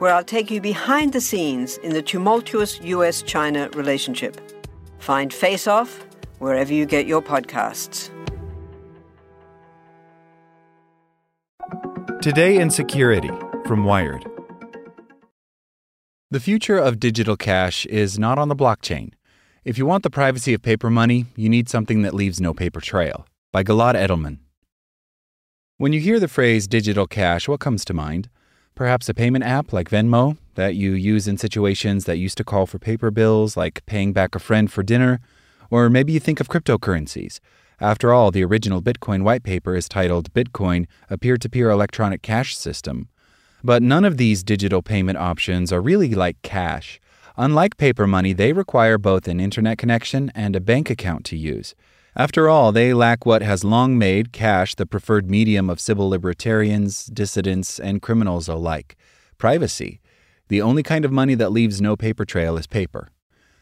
where I'll take you behind the scenes in the tumultuous US China relationship. Find Face Off wherever you get your podcasts. Today in Security from Wired. The future of digital cash is not on the blockchain. If you want the privacy of paper money, you need something that leaves no paper trail. By Gilad Edelman. When you hear the phrase digital cash, what comes to mind? Perhaps a payment app like Venmo that you use in situations that used to call for paper bills, like paying back a friend for dinner. Or maybe you think of cryptocurrencies. After all, the original Bitcoin white paper is titled Bitcoin, a peer to peer electronic cash system. But none of these digital payment options are really like cash. Unlike paper money, they require both an internet connection and a bank account to use. After all, they lack what has long made cash the preferred medium of civil libertarians, dissidents, and criminals alike privacy. The only kind of money that leaves no paper trail is paper.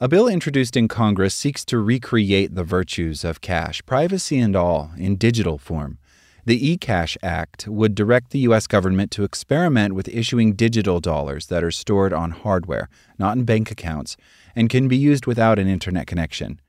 A bill introduced in Congress seeks to recreate the virtues of cash, privacy and all, in digital form. The eCash Act would direct the U.S. government to experiment with issuing digital dollars that are stored on hardware, not in bank accounts, and can be used without an internet connection.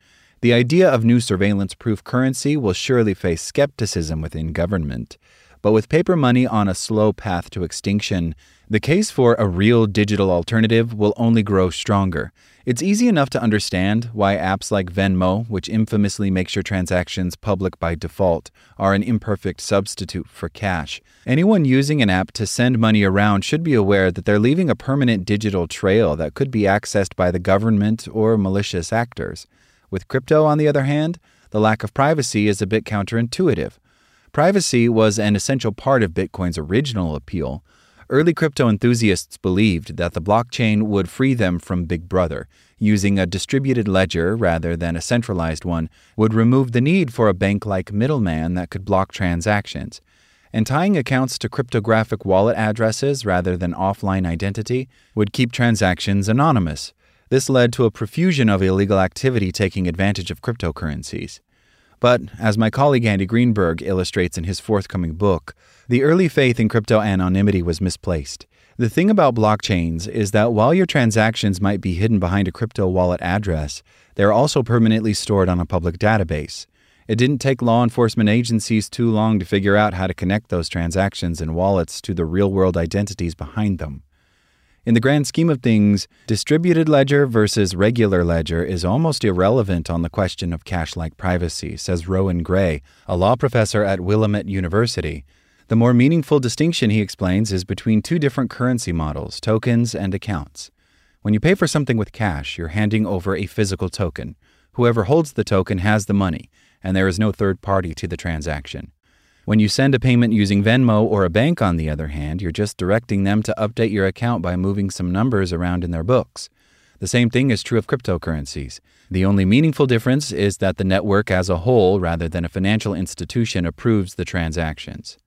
The idea of new surveillance proof currency will surely face skepticism within government. But with paper money on a slow path to extinction, the case for a real digital alternative will only grow stronger. It's easy enough to understand why apps like Venmo, which infamously makes your transactions public by default, are an imperfect substitute for cash. Anyone using an app to send money around should be aware that they're leaving a permanent digital trail that could be accessed by the government or malicious actors. With crypto, on the other hand, the lack of privacy is a bit counterintuitive. Privacy was an essential part of Bitcoin's original appeal. Early crypto enthusiasts believed that the blockchain would free them from Big Brother. Using a distributed ledger rather than a centralized one would remove the need for a bank like middleman that could block transactions. And tying accounts to cryptographic wallet addresses rather than offline identity would keep transactions anonymous. This led to a profusion of illegal activity taking advantage of cryptocurrencies. But, as my colleague Andy Greenberg illustrates in his forthcoming book, the early faith in crypto anonymity was misplaced. The thing about blockchains is that while your transactions might be hidden behind a crypto wallet address, they are also permanently stored on a public database. It didn't take law enforcement agencies too long to figure out how to connect those transactions and wallets to the real world identities behind them. In the grand scheme of things, distributed ledger versus regular ledger is almost irrelevant on the question of cash like privacy, says Rohan Grey, a law professor at Willamette University. The more meaningful distinction, he explains, is between two different currency models tokens and accounts. When you pay for something with cash, you're handing over a physical token. Whoever holds the token has the money, and there is no third party to the transaction. When you send a payment using Venmo or a bank, on the other hand, you're just directing them to update your account by moving some numbers around in their books. The same thing is true of cryptocurrencies. The only meaningful difference is that the network as a whole, rather than a financial institution, approves the transactions.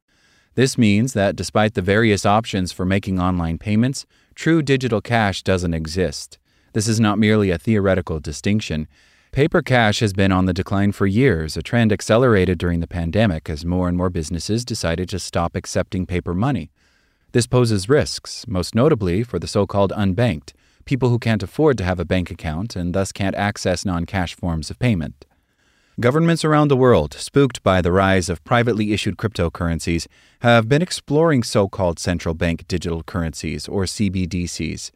This means that despite the various options for making online payments, true digital cash doesn't exist. This is not merely a theoretical distinction, Paper cash has been on the decline for years, a trend accelerated during the pandemic as more and more businesses decided to stop accepting paper money. This poses risks, most notably for the so called unbanked, people who can't afford to have a bank account and thus can't access non cash forms of payment. Governments around the world, spooked by the rise of privately issued cryptocurrencies, have been exploring so called central bank digital currencies, or CBDCs.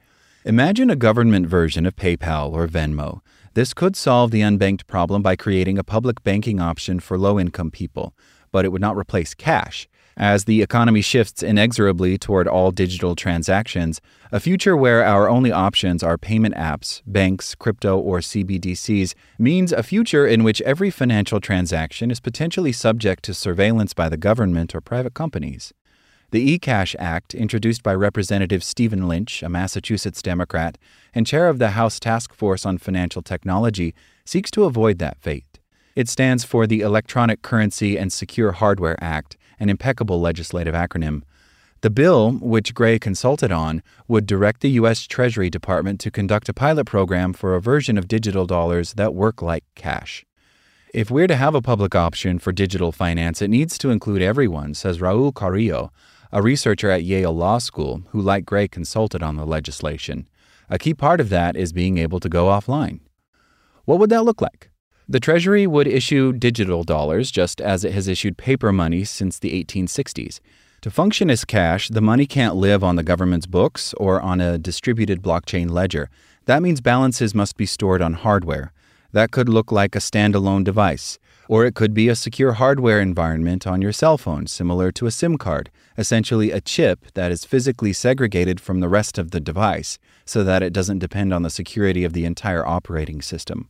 Imagine a government version of PayPal or Venmo. This could solve the unbanked problem by creating a public banking option for low income people, but it would not replace cash. As the economy shifts inexorably toward all digital transactions, a future where our only options are payment apps, banks, crypto, or CBDCs means a future in which every financial transaction is potentially subject to surveillance by the government or private companies. The eCash Act, introduced by Representative Stephen Lynch, a Massachusetts Democrat and chair of the House Task Force on Financial Technology, seeks to avoid that fate. It stands for the Electronic Currency and Secure Hardware Act an impeccable legislative acronym. The bill, which Grey consulted on, would direct the U.S. Treasury Department to conduct a pilot program for a version of digital dollars that work like cash. If we're to have a public option for digital finance, it needs to include everyone, says Raul Carrillo, a researcher at Yale Law School who, like Grey, consulted on the legislation. A key part of that is being able to go offline. What would that look like? The Treasury would issue digital dollars just as it has issued paper money since the 1860s. To function as cash, the money can't live on the government's books or on a distributed blockchain ledger. That means balances must be stored on hardware. That could look like a standalone device, or it could be a secure hardware environment on your cell phone, similar to a SIM card, essentially a chip that is physically segregated from the rest of the device so that it doesn't depend on the security of the entire operating system.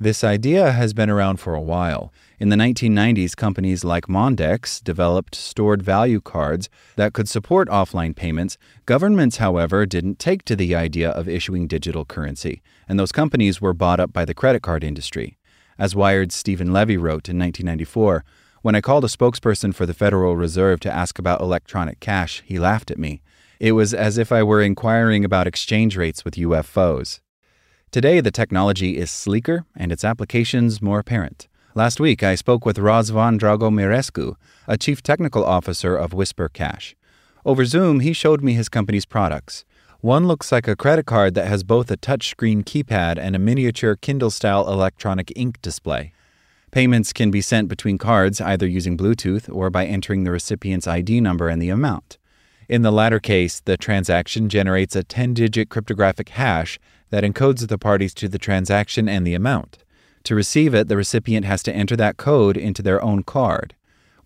This idea has been around for a while. In the 1990s, companies like Mondex developed stored value cards that could support offline payments. Governments, however, didn't take to the idea of issuing digital currency, and those companies were bought up by the credit card industry. As Wired's Steven Levy wrote in 1994, when I called a spokesperson for the Federal Reserve to ask about electronic cash, he laughed at me. It was as if I were inquiring about exchange rates with UFOs. Today, the technology is sleeker and its applications more apparent. Last week, I spoke with Razvan Dragomirescu, a chief technical officer of Whisper Cash. Over Zoom, he showed me his company's products. One looks like a credit card that has both a touchscreen keypad and a miniature Kindle style electronic ink display. Payments can be sent between cards either using Bluetooth or by entering the recipient's ID number and the amount. In the latter case, the transaction generates a 10 digit cryptographic hash that encodes the parties to the transaction and the amount. To receive it, the recipient has to enter that code into their own card.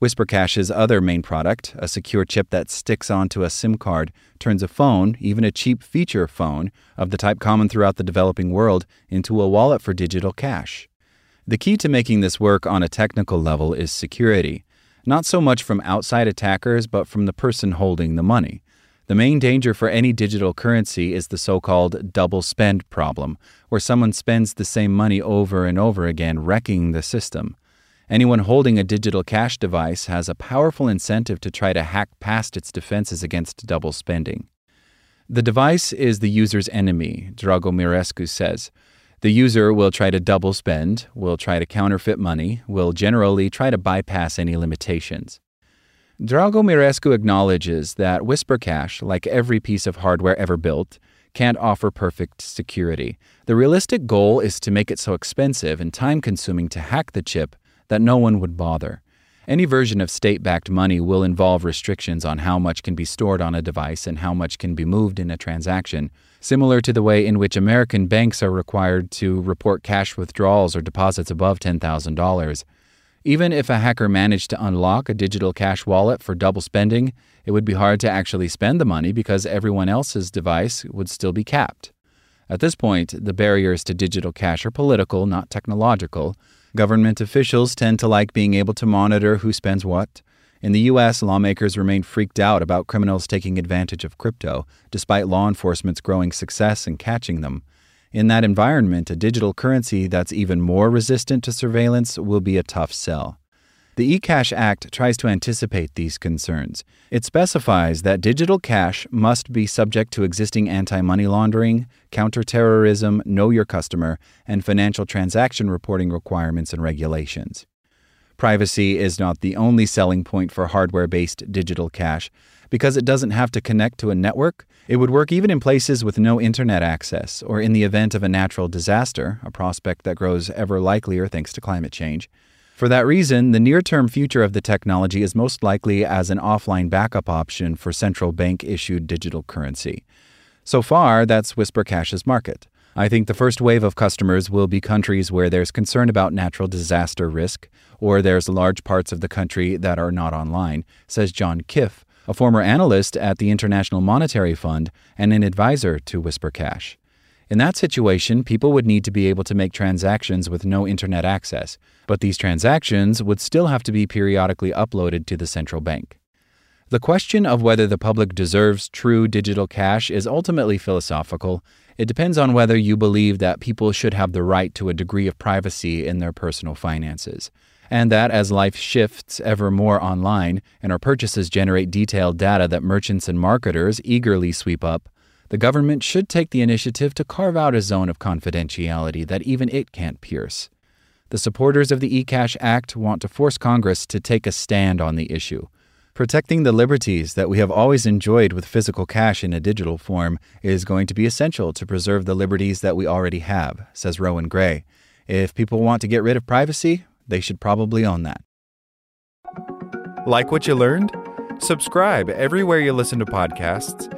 WhisperCash's other main product, a secure chip that sticks onto a SIM card, turns a phone, even a cheap feature phone, of the type common throughout the developing world, into a wallet for digital cash. The key to making this work on a technical level is security, not so much from outside attackers, but from the person holding the money. The main danger for any digital currency is the so called double spend problem, where someone spends the same money over and over again, wrecking the system. Anyone holding a digital cash device has a powerful incentive to try to hack past its defenses against double spending. The device is the user's enemy, Dragomirescu says. The user will try to double spend, will try to counterfeit money, will generally try to bypass any limitations. Dragomirescu acknowledges that WhisperCash, like every piece of hardware ever built, can't offer perfect security. The realistic goal is to make it so expensive and time consuming to hack the chip that no one would bother. Any version of state backed money will involve restrictions on how much can be stored on a device and how much can be moved in a transaction, similar to the way in which American banks are required to report cash withdrawals or deposits above $10,000. Even if a hacker managed to unlock a digital cash wallet for double spending, it would be hard to actually spend the money because everyone else's device would still be capped. At this point, the barriers to digital cash are political, not technological. Government officials tend to like being able to monitor who spends what. In the U.S., lawmakers remain freaked out about criminals taking advantage of crypto, despite law enforcement's growing success in catching them. In that environment, a digital currency that's even more resistant to surveillance will be a tough sell. The eCash Act tries to anticipate these concerns. It specifies that digital cash must be subject to existing anti money laundering, counterterrorism, know your customer, and financial transaction reporting requirements and regulations. Privacy is not the only selling point for hardware based digital cash. Because it doesn't have to connect to a network, it would work even in places with no internet access or in the event of a natural disaster, a prospect that grows ever likelier thanks to climate change. For that reason, the near term future of the technology is most likely as an offline backup option for central bank issued digital currency. So far, that's Whisper Cash's market. I think the first wave of customers will be countries where there's concern about natural disaster risk, or there's large parts of the country that are not online, says John Kiff, a former analyst at the International Monetary Fund and an advisor to Whisper Cash. In that situation, people would need to be able to make transactions with no internet access, but these transactions would still have to be periodically uploaded to the central bank. The question of whether the public deserves true digital cash is ultimately philosophical it depends on whether you believe that people should have the right to a degree of privacy in their personal finances, and that as life shifts ever more online and our purchases generate detailed data that merchants and marketers eagerly sweep up, the government should take the initiative to carve out a zone of confidentiality that even it can't pierce. The supporters of the eCash Act want to force Congress to take a stand on the issue. Protecting the liberties that we have always enjoyed with physical cash in a digital form is going to be essential to preserve the liberties that we already have, says Rohan Grey. If people want to get rid of privacy, they should probably own that. Like what you learned? Subscribe everywhere you listen to podcasts